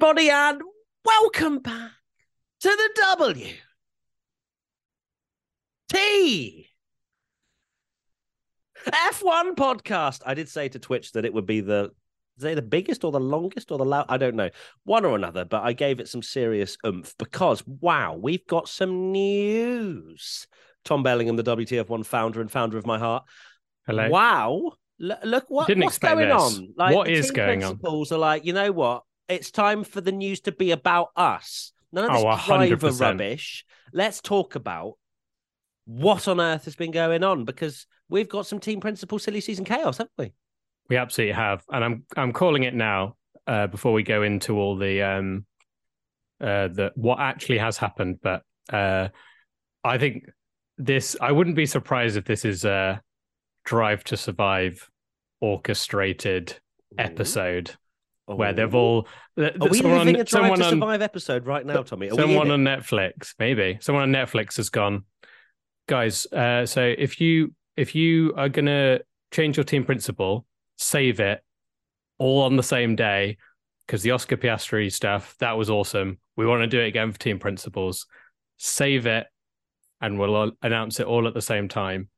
Everybody, and welcome back to the W T F1 podcast. I did say to Twitch that it would be the say the biggest or the longest or the loud. I don't know, one or another, but I gave it some serious oomph because wow, we've got some news. Tom Bellingham, the WTF1 founder and founder of My Heart. Hello. Wow. L- look what, what's going this. on. Like What is going on? principals are like, you know what? It's time for the news to be about us. None of this Oh, driver rubbish. Let's talk about what on earth has been going on because we've got some team principal silly season chaos, haven't we? We absolutely have, and I'm I'm calling it now. Uh, before we go into all the um, uh, the what actually has happened, but uh, I think this. I wouldn't be surprised if this is a Drive to Survive orchestrated episode where they've all. th- Are we someone living a Drive someone to on- Survive episode right now, Tommy? Are someone on Netflix, maybe someone on Netflix has gone, guys. Uh, so if you if you are gonna change your team principal, save it all on the same day because the Oscar Piastri stuff that was awesome. We want to do it again for team principals. Save it, and we'll all announce it all at the same time.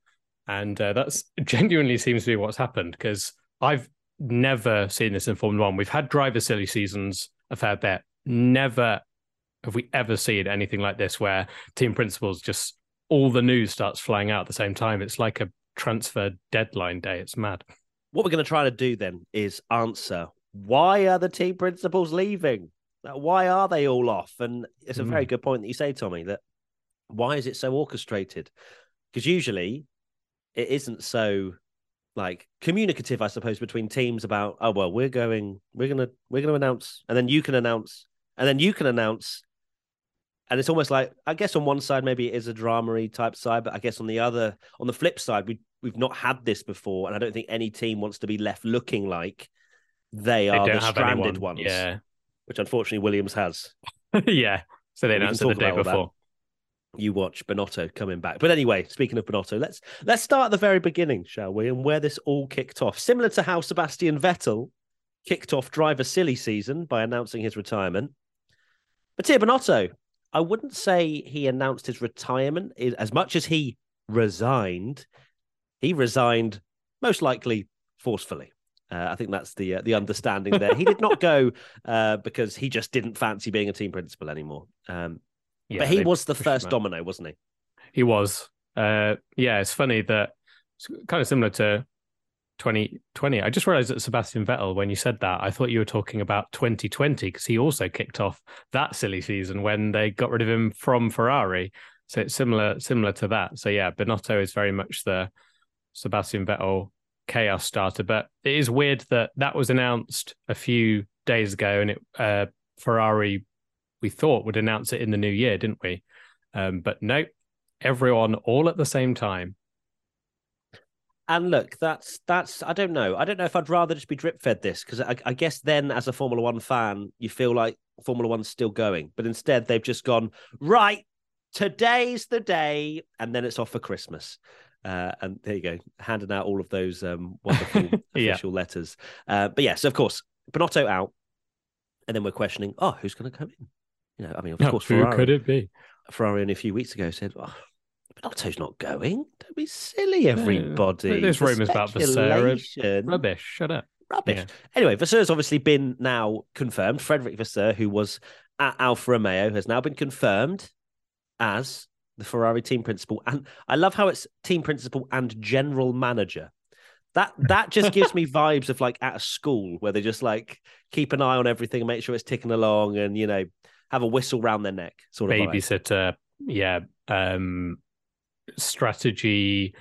And uh, that's genuinely seems to be what's happened because I've never seen this in Formula One. We've had driver silly seasons a fair bit. Never have we ever seen anything like this where team principals just all the news starts flying out at the same time. It's like a transfer deadline day. It's mad. what we're going to try to do then is answer why are the team principals leaving? Why are they all off? And it's a very Mm. good point that you say, Tommy, that why is it so orchestrated? Because usually it isn't so like communicative, I suppose, between teams about, oh well, we're going, we're gonna, we're gonna announce, and then you can announce, and then you can announce. And it's almost like I guess on one side maybe it is a dramery type side, but I guess on the other, on the flip side, we we've not had this before, and I don't think any team wants to be left looking like they They are the stranded anyone. ones. Yeah. which unfortunately Williams has. yeah. So they announced it the day before. You watch Binotto coming back. But anyway, speaking of Binotto, let's let's start at the very beginning, shall we? And where this all kicked off. Similar to how Sebastian Vettel kicked off driver silly season by announcing his retirement. Mattia Binotto, I wouldn't say he announced his retirement as much as he resigned. He resigned most likely forcefully. Uh, I think that's the uh, the understanding there. He did not go uh, because he just didn't fancy being a team principal anymore. Um, Yeah, but he was the first domino, wasn't he? He was. Uh, yeah, it's funny that it's kind of similar to 2020. I just realized that Sebastian Vettel, when you said that, I thought you were talking about 2020 because he also kicked off that silly season when they got rid of him from Ferrari. So it's similar, similar to that. So yeah, Binotto is very much the Sebastian Vettel chaos starter. But it is weird that that was announced a few days ago, and it uh, Ferrari we thought would announce it in the new year, didn't we? Um, but no, everyone all at the same time. And look, that's that's I don't know. I don't know if I'd rather just be drip fed this because I, I guess then as a Formula One fan, you feel like Formula One's still going, but instead they've just gone right. Today's the day, and then it's off for Christmas. Uh, and there you go, handing out all of those um, wonderful Yeah. official letters. Uh, but yes, of course, Binotto out, and then we're questioning, oh, who's going to come in? You know, I mean, of course, Who Ferrari. could it be? Ferrari only a few weeks ago said, oh, Binotto's not going. Don't be silly, everybody. there's The rumours about Vasseur. speculation. Rubbish. Shut up. Rubbish. Yeah. Anyway, Vasseur's obviously been now confirmed. Frédéric Vasseur, who was at Alfa Romeo, has now been confirmed as the Ferrari team principal. And I love how it's team principal and general manager. That that just gives me vibes of like at a school where they just like keep an eye on everything and make sure it's ticking along and you know have a whistle round their neck sort of vibe. Babysitter. Yeah. Um, strategy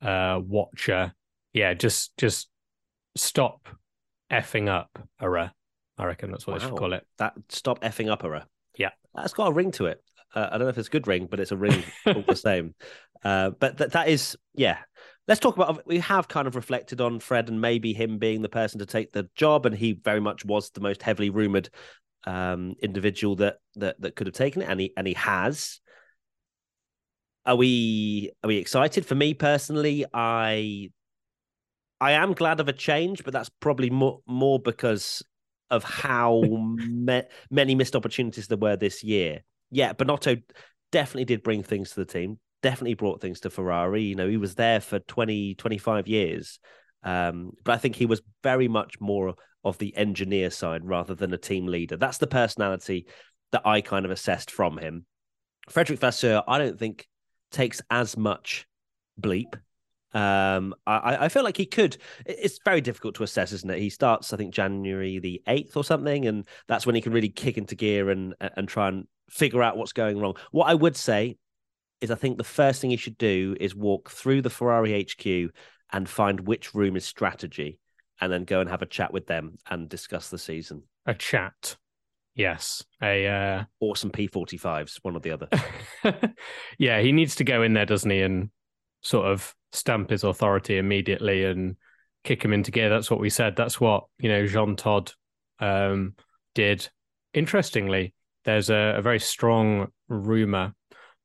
uh, watcher. Yeah. Just just stop effing up, Ara. I reckon that's what wow. they should call it. That stop effing up her. Yeah, that's got a ring to it. Uh, I don't know if it's a good ring, but it's a ring all the same. Uh, but that that is, yeah. Let's talk about. We have kind of reflected on Fred and maybe him being the person to take the job, and he very much was the most heavily rumored um, individual that that that could have taken it, and he and he has. Are we are we excited? For me personally, I I am glad of a change, but that's probably more more because of how me- many missed opportunities there were this year. Yeah, Binotto definitely did bring things to the team. Definitely brought things to Ferrari. You know, he was there for 20, 25 years. Um, but I think he was very much more of the engineer side rather than a team leader. That's the personality that I kind of assessed from him. Frédéric Vasseur, I don't think takes as much bleep um, I, I feel like he could. It's very difficult to assess, isn't it? He starts, I think, January the eighth or something, and that's when he can really kick into gear and and try and figure out what's going wrong. What I would say is, I think the first thing he should do is walk through the Ferrari HQ and find which room is strategy, and then go and have a chat with them and discuss the season. A chat. Yes, a uh... awesome P45s, one or the other. yeah, he needs to go in there, doesn't he, and sort of stamp his authority immediately and kick him into gear. That's what we said. That's what you know Jean Todt um, did. Interestingly, there's a, a very strong rumor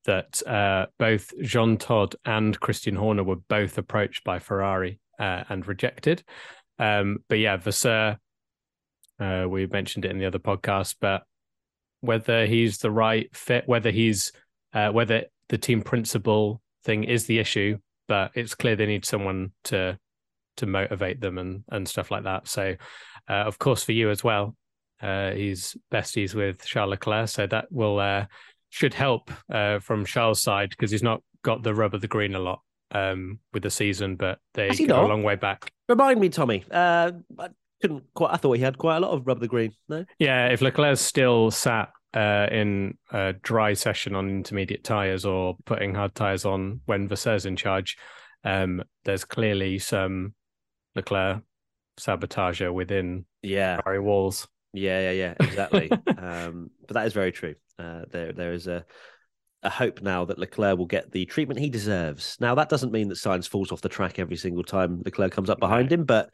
that uh, both Jean Todt and Christian Horner were both approached by Ferrari uh, and rejected. Um, but yeah, Vasseur, uh, we mentioned it in the other podcast, but whether he's the right fit, whether he's uh, whether the team principal thing is the issue, but it's clear they need someone to to motivate them and and stuff like that. So, uh, of course, for you as well, uh, he's besties with Charles Leclerc, so that will should help uh, from Charles' side because he's not got the rub of the green a lot um, with the season, but they go not? a long way back. Remind me, Tommy. Uh, I couldn't quite. I thought he had quite a lot of rub of the green. No. Yeah, if Leclerc's still sat uh, in a dry session on intermediate tyres or putting hard tyres on when Vasseur's in charge, um, there's clearly some Leclerc sabotage within yeah Ferrari walls. Yeah, yeah, yeah, exactly. um, but that is very true. Uh, there, there is a a hope now that Leclerc will get the treatment he deserves. Now that doesn't mean that Sainz falls off the track every single time Leclerc comes up behind him, but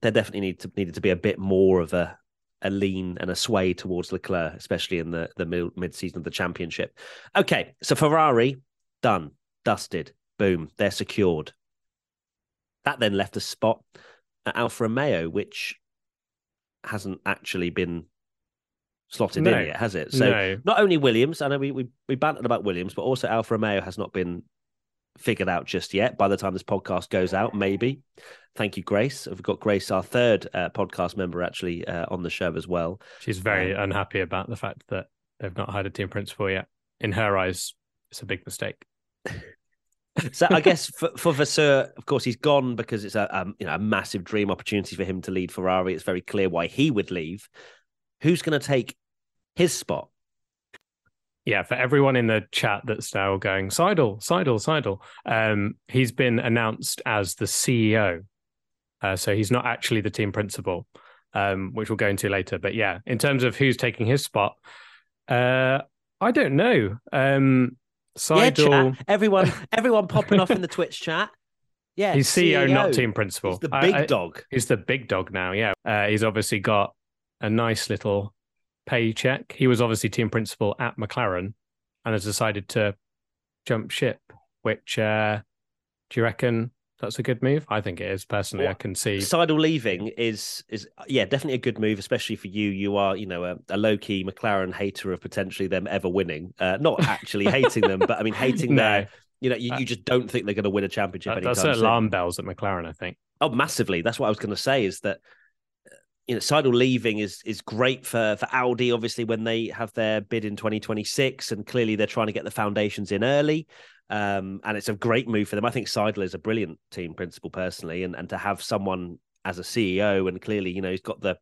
there definitely need to needed to be a bit more of a a lean and a sway towards Leclerc, especially in the the mid season of the championship. Okay, so Ferrari done, dusted, boom, they're secured. That then left a spot at Alfa Romeo, which hasn't actually been slotted no. in yet, has it? So no. not only Williams, I know we, we we bantered about Williams, but also Alfa Romeo has not been figured out just yet. By the time this podcast goes out, maybe. Thank you, Grace. We've got Grace, our third uh, podcast member, actually uh, on the show as well. She's very um, unhappy about the fact that they've not hired a team principal yet. In her eyes, it's a big mistake. so I guess for, for Vasseur, of course, he's gone because it's a um, you know a massive dream opportunity for him to lead Ferrari. It's very clear why he would leave. Who's going to take his spot? yeah, for everyone in the chat that's now going Seidl, Seidl, Seidl, um, he's been announced as the CEO. Uh, so he's not actually the team principal, um, which we'll go into later. But yeah, in terms of who's taking his spot, uh, I don't know. Um, Seidl, yeah, everyone, everyone popping off in the Twitch chat. Yeah, he's CEO, CEO, not team principal. He's the big I, I, dog. He's the big dog now. Yeah, uh, he's obviously got a nice little paycheck. He was obviously team principal at McLaren and has decided to jump ship, which uh, do you reckon that's a good move? I think it is personally. Well, I can see Seidl leaving is is yeah definitely a good move, especially for you. You are you know a, a low key McLaren hater of potentially them ever winning. Uh, not actually hating them, but I mean hating no. their you know you, uh, you just don't think they're going to win a championship. Uh, that's alarm bells at McLaren. I think. Oh, massively. That's what I was going to say. Is that you know, Seidl leaving is is great for for Audi, obviously, when they have their bid in 2026, and clearly they're trying to get the foundations in early. Um, and it's a great move for them. I think Seidl is a brilliant team principal personally, and and to have someone as a CEO, and clearly, you know, he's got the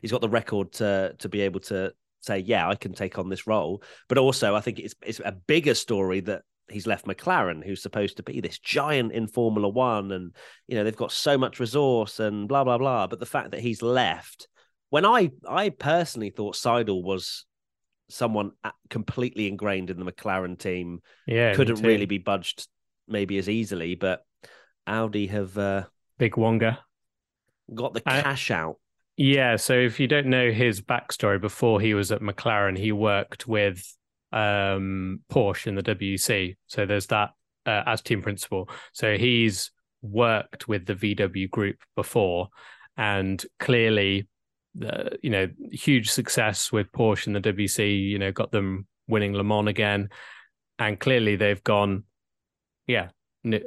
he's got the record to to be able to say, yeah, I can take on this role. But also, I think it's it's a bigger story that he's left McLaren, who's supposed to be this giant in Formula One, and you know they've got so much resource and blah blah blah. But the fact that he's left when I I personally thought Seidl was someone completely ingrained in the McLaren team. Yeah, couldn't really be budged maybe as easily, but Audi have uh, big Wonga got the cash out. Yeah, so if you don't know his backstory, before he was at McLaren, he worked with um, Porsche in the WC. So there's that uh, as team principal. So he's worked with the VW group before, and clearly, uh, you know, huge success with Porsche in the WC. You know, got them winning Le Mans again, and clearly they've gone. Yeah,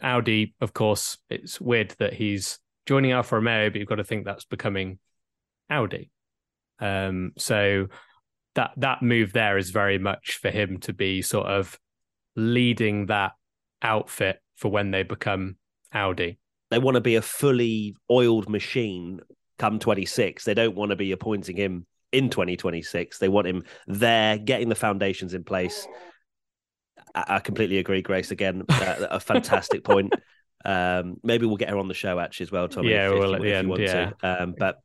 Audi, of course. It's weird that he's joining Alfa Romeo, but you've got to think that's becoming Audi. Um, so that that move there is very much for him to be sort of leading that outfit for when they become Audi. They want to be a fully oiled machine come 26. They don't want to be appointing him in 2026. They want him there, getting the foundations in place. I, I completely agree, Grace. Again, uh, a fantastic point. Um, maybe we'll get her on the show actually as well, Tommy. Yeah, if, well, if, at the end, yeah. Um, but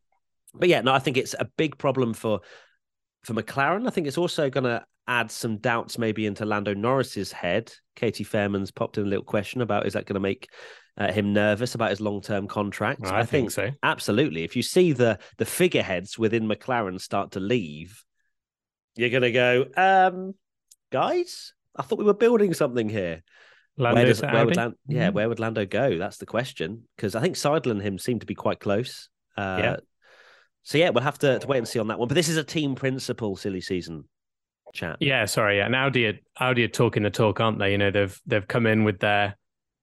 but yeah, no, I think it's a big problem for for McLaren. I think it's also going to add some doubts maybe into Lando Norris's head. Katie Fairman's popped in a little question about is that going to make uh, him nervous about his long term contract? I, I think, think, so. Absolutely. If you see the the figureheads within McLaren start to leave, you're going to go, um, guys. I thought we were building something here. where does, where would Land, yeah, mm-hmm. where would Lando go? That's the question. Because I think Seidl and him seem to be quite close. Uh, yeah. So yeah, we'll have to, to, wait and see on that one. But this is a team principle silly season chat. Yeah, sorry. Yeah, and Audi are, Audi are talking the talk, aren't they? You know, they've they've come in with their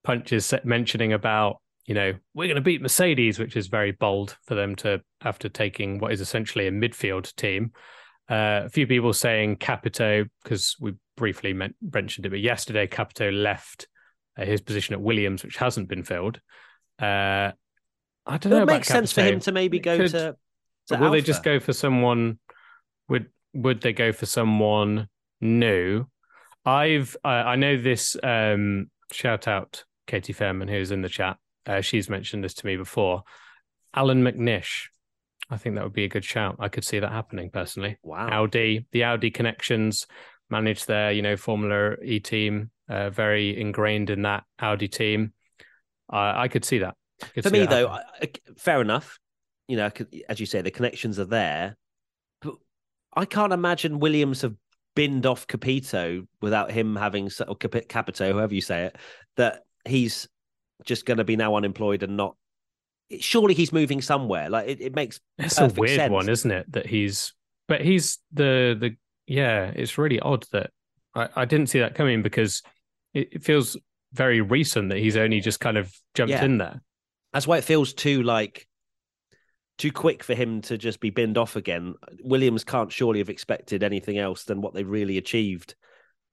punches mentioning about you know we're going to beat Mercedes, which is very bold for them to after taking what is essentially a midfield team. Uh, a few people saying Capito because we briefly mentioned it, but yesterday Capito left uh, his position at Williams, which hasn't been filled. Uh, I don't know. It makes sense for him to maybe go Could, to will Alfa. they just go for someone? Would would they go for someone new? I've uh, I know this. Um, shout out Katie Fairman who's in the chat. Uh, she's mentioned this to me before. Allan McNish. I think that would be a good shout. I could see that happening personally. Wow. Audi, the Audi connections, manage their, you know, Formula E team, uh, very ingrained in that Audi team. Uh, I could see that. Could For see me, though, I, fair enough you know, as you say, the connections are there. But I can't imagine Williams have binned off Capito without him having or Capito, however you say it, that he's just going to be now unemployed and not. Surely he's moving somewhere. Like it, it makes it's a weird sense. one, isn't it? That he's, but he's the the yeah. It's really odd that I, I didn't see that coming because it, it feels very recent that he's only just kind of jumped yeah. in there. That's why it feels too like too quick for him to just be binned off again. Williams can't surely have expected anything else than what they really achieved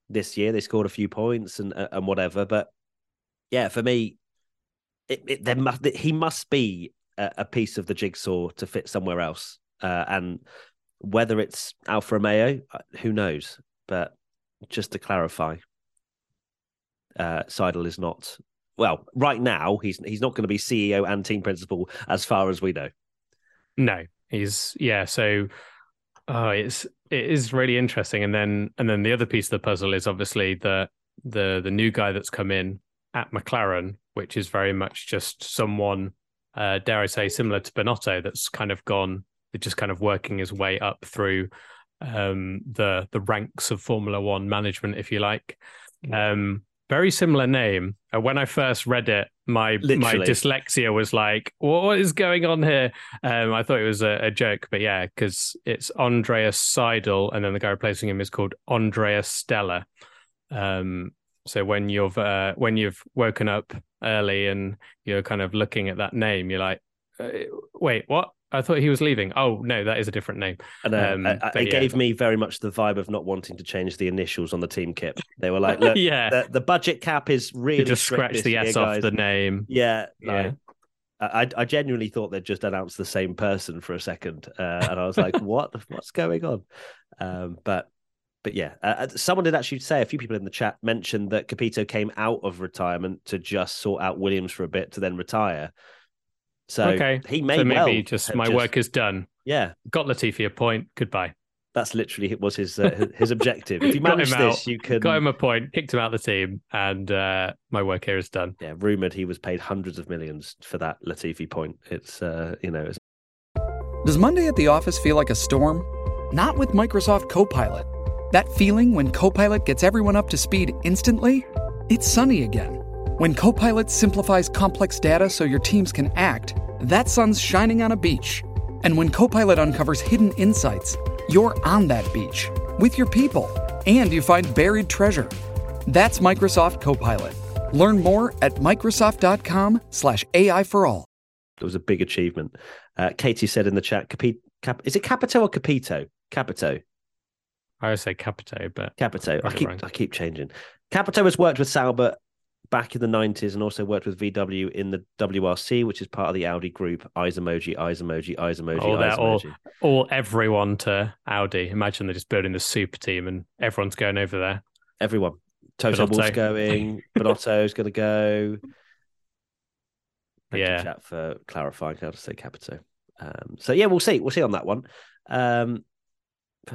this year. They scored a few points and uh, and whatever, but yeah, for me, it, it there must he must be a, a, piece of the jigsaw to fit somewhere else, uh, and whether it's Alfa Romeo, uh, who knows? But just to clarify, uh, Seidl is not well right now. He's he's not going to be CEO and team principal as far as we know. No, he's yeah. So oh, it's it is really interesting. And then and then the other piece of the puzzle is obviously the the the new guy that's come in at McLaren, which is very much just someone, uh, dare I say, similar to Binotto, that's kind of gone, just kind of working his way up through um, the the ranks of Formula One management, if you like. Um, very similar name. Uh, when I first read it, my Literally. my dyslexia was like, "What is going on here?" Um, I thought it was a, a joke, but yeah, because it's Andreas Seidl, and then the guy replacing him is called Andreas Stella. Um, so when you've uh, when you've woken up early and you're kind of looking at that name, you're like, uh, "Wait, what?" I thought he was leaving. Oh no, that is a different name. And uh, um, it yeah. gave me very much the vibe of not wanting to change the initials on the team kit. They were like, "Look, yeah, the, the budget cap is really you just scratch the S year, off the name." Yeah, yeah. I, I genuinely thought they'd just announced the same person for a second, uh, and I was like, "What? What's going on?" Um, but but yeah, uh, uh, someone did actually say a few people in the chat mentioned that Capito came out of retirement to just sort out Williams for a bit to then retire. So okay, he may so maybe well just have my work is done. Yeah, Got Latifi a point. Goodbye. that's literally it. was his uh, his objective. If you Got manage this, out. you can. Got him a point. Kicked him out of the team, and uh, my work here is done. Yeah, rumored he was paid hundreds of millions for that Latifi point. It's uh, you know, it's Does Monday at the office feel like a storm? Not with Microsoft Copilot. That feeling when Copilot gets everyone up to speed instantly? It's sunny again. When Copilot simplifies complex data so your teams can act, that sun's shining on a beach. And when Copilot uncovers hidden insights, you're on that beach with your people and you find buried treasure. That's Microsoft Copilot. Learn more at Microsoft.com slash AI for all. it was a big achievement. Uh, Katie said in the chat, Capi- Cap- is it Capito or Capito? Capito. I would say Capito, but Capito. I keep wrong. I keep changing. Capito has worked with Sauber back in the nineties and also worked with VW in the WRC, which is part of the Audi group. Eyes emoji, eyes emoji, eyes emoji, Oh, eyes they're all- all everyone to Audi. Imagine they're just building the super team, and everyone's going over there. Everyone. Toto Binotto. going. Binotto's going to go. Thank Yeah. you, chat, for clarifying how to say Capito. Um, so yeah, we'll see. We'll see on that one. Um,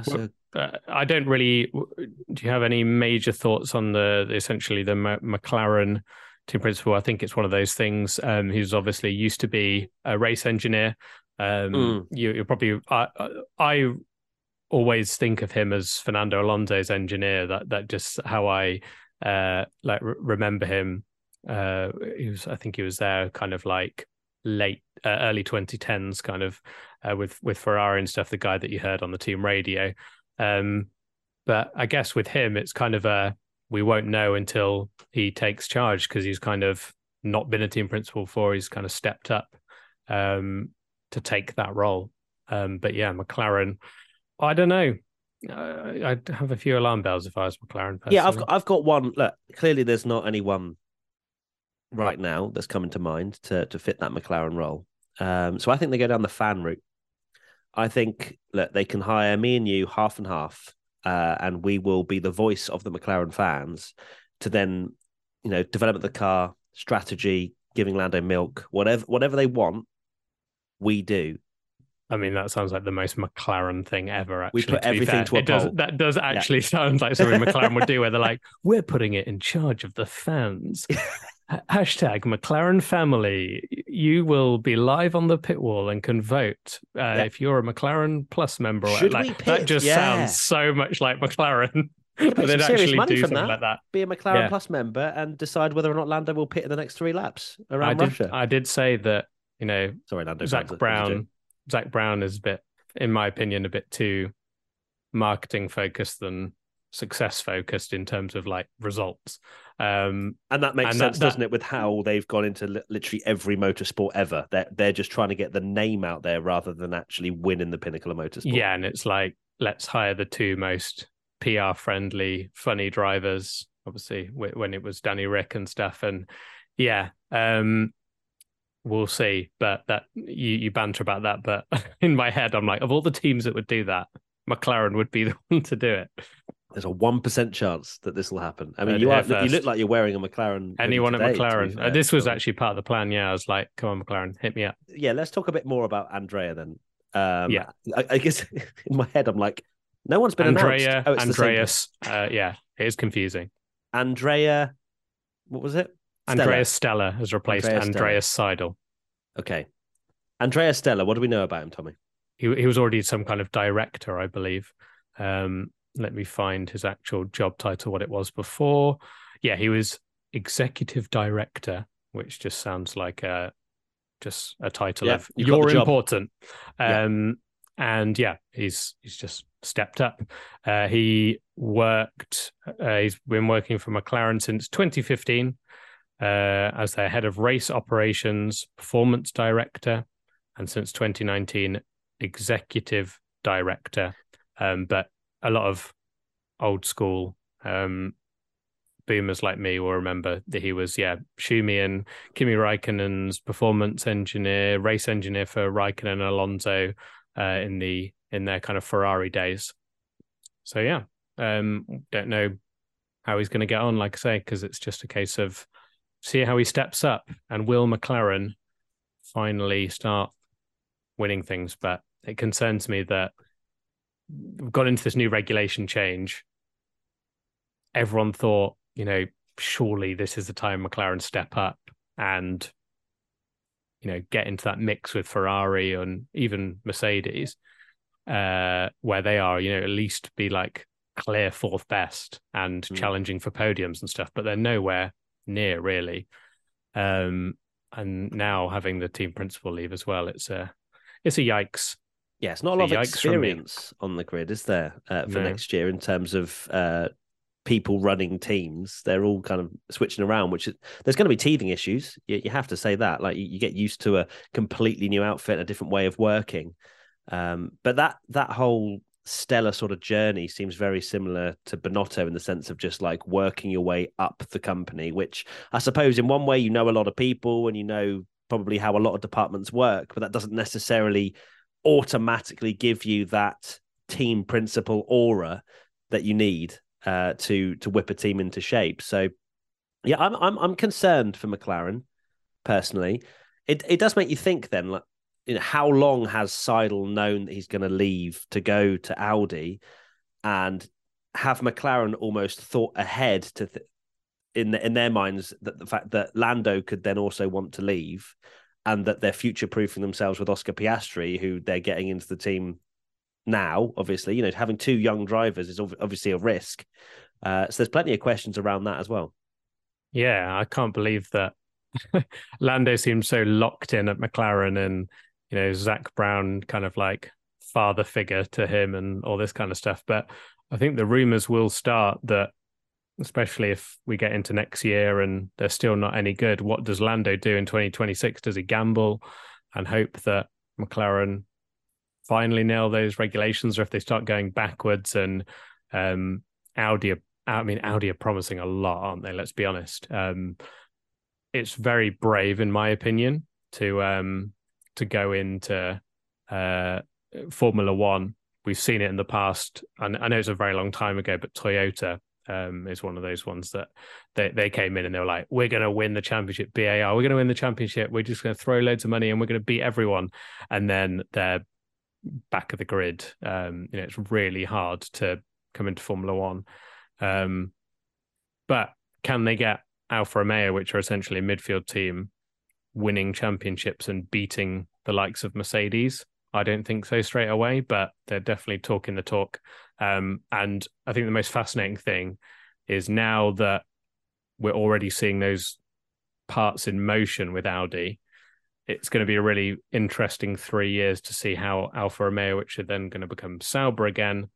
so Uh, I don't really. Do you have any major thoughts on the essentially the M- McLaren team principal? I think it's one of those things. Um, he's obviously used to be a race engineer. Um, Mm. you, you're probably. I, I always think of him as Fernando Alonso's engineer. That that just how I uh like re- remember him. Uh, he was. I think he was there, kind of like late, uh, early 2010s, kind of uh, with with Ferrari and stuff. The guy that you heard on the team radio. Um, but I guess with him, it's kind of a we won't know until he takes charge because he's kind of not been a team principal before. He's kind of stepped up um, to take that role. Um, but yeah, McLaren, I don't know. I'd have a few alarm bells if I was McLaren. yeah, I've got, I've got one. Look, clearly there's not anyone right now that's coming to mind to to fit that McLaren role. Um, so I think they go down the fan route. I think that they can hire me and you half and half, uh, and we will be the voice of the McLaren fans to then, you know, develop the car strategy, giving Lando milk, whatever whatever they want, we do. I mean, that sounds like the most McLaren thing ever. Actually, We put to everything to a it does. That does actually sound like something McLaren would do, where they're like, "We're putting it in charge of the fans." Ha- Hashtag McLaren family. You will be live on the pit wall and can vote uh, if you're a McLaren Plus member. or- Should like, we that just Yeah. sounds so much like McLaren. But they'd actually money do from something that. like that. Be a McLaren Yeah. Plus member and decide whether or not Lando will pit in the next three laps I around did. Russia. I did say that. You know, Sorry, Lando. Zak Brown. Zak Brown is a bit, in my opinion, a bit too marketing focused than success focused in terms of like results. Um, And that makes And sense, that- doesn't it, with how they've gone into li- literally every motorsport ever? They're, they're just trying to get the name out there rather than actually win in the pinnacle of motorsport. yeah, and it's like let's hire the two most PR friendly, funny drivers. Obviously, wh- when it was Danny Ric and stuff, and yeah, um, we'll see. But that you you banter about that, but in my head, I'm like, of all the teams that would do that, McLaren would be the one to do it. There's a 1% chance that this will happen. I mean, Heard you, are, you look like you're wearing a McLaren. Anyone today, at McLaren? Uh, this was so- actually part of the plan. Yeah, I was like, come on, McLaren, hit me up. Yeah, let's talk a bit more about Andrea then. Um, Yeah. I, I guess in my head, I'm like, no one's been Andrea, announced. Oh, it's the same Andreas. Uh, yeah, it is confusing. Andrea, what was it? Stella. Andreas Stella has replaced Andreas Andreas Seidl. Okay. Andrea Stella, what do we know about him, Tommy? He he was already some kind of director, I believe. Um, let me find his actual job title, what it was before. Yeah, he was executive director, which just sounds like a just a title Yeah, of you got the you're job." important. Yeah. Um, and yeah, he's he's just stepped up. Uh, he worked. Uh, he's been working for McLaren since 2015 uh, as their head of race operations, performance director, and since 2019 executive director. Um, but a lot of old school um, boomers like me will remember that he was, yeah, Schumi and Kimi Raikkonen's performance engineer, race engineer for Raikkonen and Alonso uh, in the in their kind of Ferrari days. So yeah, um, don't know how he's going to get on, like I say, because it's just a case of see how he steps up and will McLaren finally start winning things. But it concerns me that we've got into this new regulation change. Everyone thought, you know, surely this is the time McLaren step up and you know get into that mix with Ferrari and even Mercedes, uh, where they are, you know, at least be like clear fourth best and mm. challenging for podiums and stuff, but they're nowhere near really. Um, and now having the team principal leave as well, it's a it's a yikes. Yeah, it's not a lot of experience on the grid, is there, uh, for no. next year in terms of uh, people running teams. They're all kind of switching around, which is, there's going to be teething issues. You, you have to say that. Like you, you, get used to a completely new outfit, a different way of working. Um, but that that whole stellar sort of journey seems very similar to Binotto in the sense of just like working your way up the company, which I suppose in one way you know a lot of people and you know probably how a lot of departments work, but that doesn't necessarily automatically give you that team principal aura that you need uh, to to whip a team into shape. So yeah, I'm I'm I'm concerned for McLaren personally. It it does make you think then like you know, how long has Seidl known that he's going to leave to go to Audi, and have McLaren almost thought ahead to th- in in their minds that the fact that Lando could then also want to leave, and that they're future proofing themselves with Oscar Piastri, who they're getting into the team now. Obviously, you know, having two young drivers is obviously a risk. Uh, so there's plenty of questions around that as well. Yeah, I can't believe that Lando seems so locked in at McLaren and you know, Zak Brown kind of like father figure to him and all this kind of stuff. But I think the rumors will start that, especially if we get into next year and they're still not any good, what does Lando do in 2026? Does he gamble and hope that McLaren finally nail those regulations or if they start going backwards and um, Audi, are, I mean, Audi are promising a lot, aren't they? Let's be honest. Um, it's very brave, in my opinion, to um, to go into uh, Formula One. We've seen it in the past, and I know it's a very long time ago, but Toyota um, is one of those ones that they, they came in and they were like, we're going to win the championship, BAR, we're going to win the championship. We're just going to throw loads of money and we're going to beat everyone. And then they're back of the grid. Um, you know, it's really hard to come into Formula One. Um, but can they get Alfa Romeo, which are essentially a midfield team, winning championships and beating the likes of Mercedes. I don't think so straight away, but they're definitely talking the talk. Um, and I think the most fascinating thing is now that we're already seeing those parts in motion with Audi, it's going to be a really interesting three years to see how Alfa Romeo, which are then going to become Sauber again,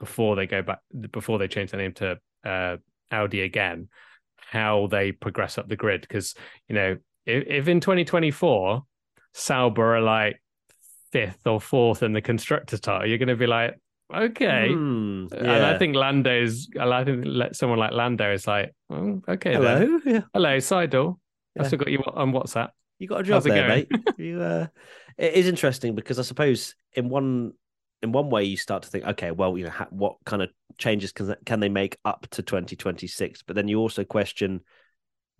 before they go back, before they change their name to uh, Audi again, how they progress up the grid. Because you know if, if in 2024 Sauber are like fifth or fourth in the constructors title, you're going to be like, okay. Mm, yeah. And I think Lando's, I think someone like Lando is like, oh, okay, hello, yeah. hello, Seidl. Yeah. I still got you on WhatsApp. You got a job there, mate. you, uh, it is interesting because I suppose in one in one way you start to think, okay, well, you know, what kind of changes can can they make up to 2026? But then you also question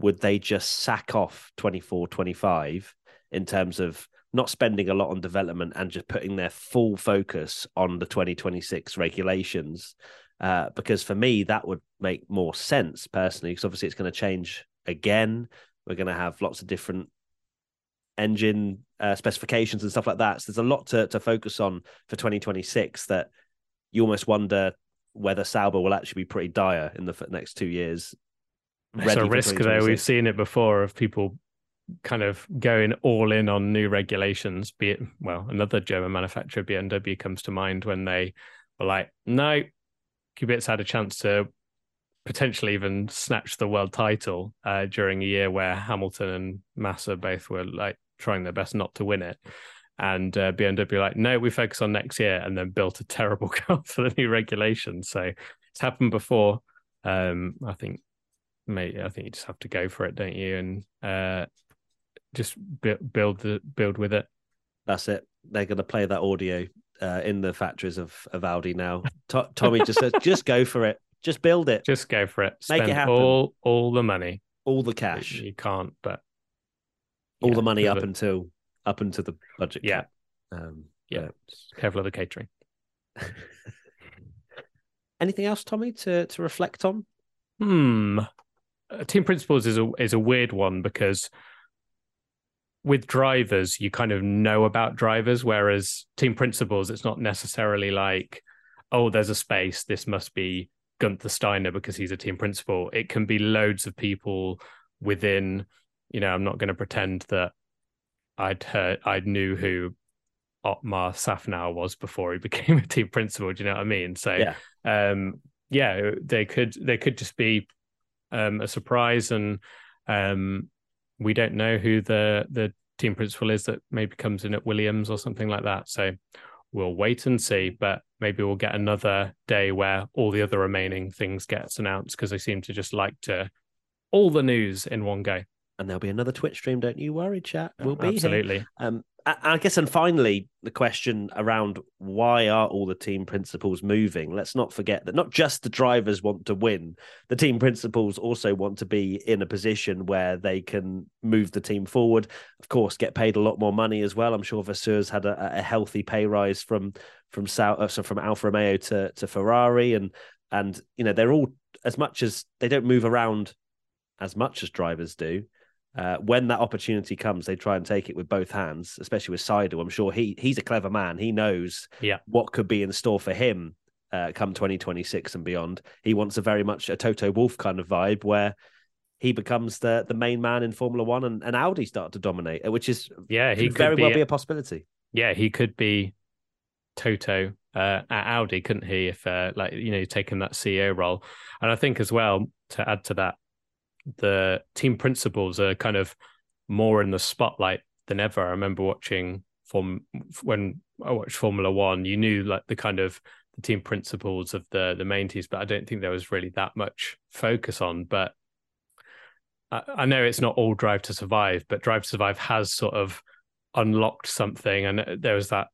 would they just sack off 24, 25 in terms of not spending a lot on development and just putting their full focus on the 2026 regulations? Uh, because for me, that would make more sense personally, because obviously it's going to change again. We're going to have lots of different engine uh, specifications and stuff like that. So there's a lot to, to focus on for 2026 that you almost wonder whether Sauber will actually be pretty dire in the next two years it's a risk though. We've seen it before of people kind of going all in on new regulations. Be it well, another German manufacturer, BMW, comes to mind when they were like, "No, Kubica's had a chance to potentially even snatch the world title uh, during a year where Hamilton and Massa both were like trying their best not to win it." And uh, BMW like, no, we focus on next year, and then built a terrible car for the new regulations. So it's happened before. Um, I think mate, I think you just have to go for it, don't you? And uh, just build the build with it. That's it. They're going to play that audio uh, in the factories of, of Audi now. T- Tommy just says, just go for it. Just build it. Just go for it. Spend Make it happen. All all the money, all the cash. You can't, but all yeah, the money up until up until the budget Yeah. Um, Yeah. but- Careful of the catering. Anything else, Tommy, to to reflect on? Hmm. Uh, Team principles is a is a weird one because with drivers you kind of know about drivers, whereas team principals, it's not necessarily like, oh, there's a space. This must be Gunther Steiner because he's a team principal. It can be loads of people within. You know, I'm not going to pretend that I'd heard I knew who Otmar Szafnauer was before he became a team principal. Do you know what I mean? So Yeah. um yeah they could they could just be um a surprise and um we don't know who the the team principal is that maybe comes in at Williams or something like that. So we'll wait and see but maybe we'll get another day where all the other remaining things gets announced because they seem to just like to all the news in one go And there'll be another Twitch stream. Don't you worry, chat. We'll be here. absolutely Um, I, I guess, and finally, the question around why are all the team principals moving? Let's not forget that not just the drivers want to win, the team principals also want to be in a position where they can move the team forward. Of course, get paid a lot more money as well. I'm sure Vasseur's had a, a healthy pay rise from from South, uh, so from Alfa Romeo to to Ferrari, and and you know they're all as much as they don't move around as much as drivers do uh, when that opportunity comes, they try and take it with both hands, especially with Seidl. I'm sure he he's a clever man. He knows Yeah. what could be in store for him uh, come 2026 and beyond. He wants a very much a Toto Wolff kind of vibe where he becomes the the main man in Formula One and, and Audi start to dominate, uh, which is yeah he very be well be a possibility. yeah, he could be Toto uh, at Audi, couldn't he? If uh, like you know, taking that CEO role, and I think as well to add to that, the team principals are kind of more in the spotlight than ever. I remember watching from when I watched Formula One, you knew like the kind of the team principles of the the main teams, but I don't think there was really that much focus on. But I, I know it's not all Drive to Survive, but Drive to Survive has sort of unlocked something, and there was that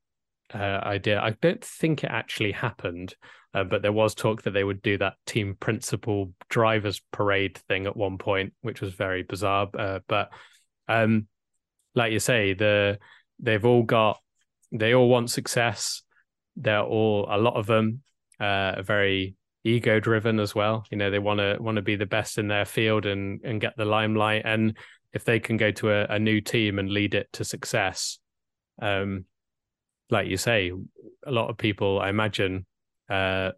uh, idea. I don't think it actually happened, uh, but there was talk that they would do that team principal drivers parade thing at one point, which was very bizarre. Uh, but um, like you say, the they've all got they all want success. They're all a lot of them uh, are very ego driven as well. You know, they want to want to be the best in their field and and get the limelight. And if they can go to a, a new team and lead it to success, um, like you say, a lot of people, I imagine, a uh,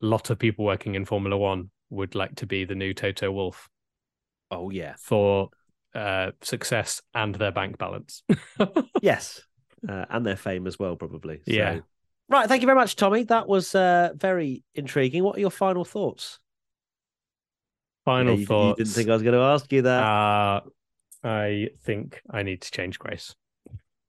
lot of people working in Formula One would like to be the new Toto Wolff Oh yeah, for uh, success and their bank balance. yes, uh, and their fame as well, probably. So- Yeah. Right. Thank you very much, Tommy. That was uh, very intriguing. What are your final thoughts? Final Yeah, you, thoughts. You didn't think I was going to ask you that. Uh, I think I need to change Grace.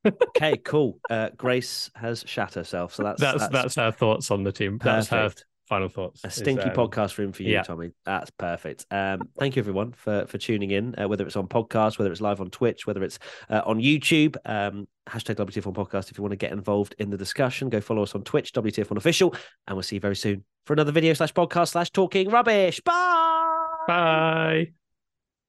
Okay, cool. Uh, Grace has shat herself, so that's That's that's, her thoughts on the team. That's her final thoughts. A stinky um, podcast room for you, yeah. Tommy. That's perfect. Um, thank you, everyone, for for tuning in. Uh, whether it's on podcast, whether it's live on Twitch, whether it's uh, on YouTube. Um, hashtag WTF1 podcast. If you want to get involved in the discussion, go follow us on Twitch, WTF1 official, and we'll see you very soon for another video slash podcast slash talking rubbish. Bye. Bye.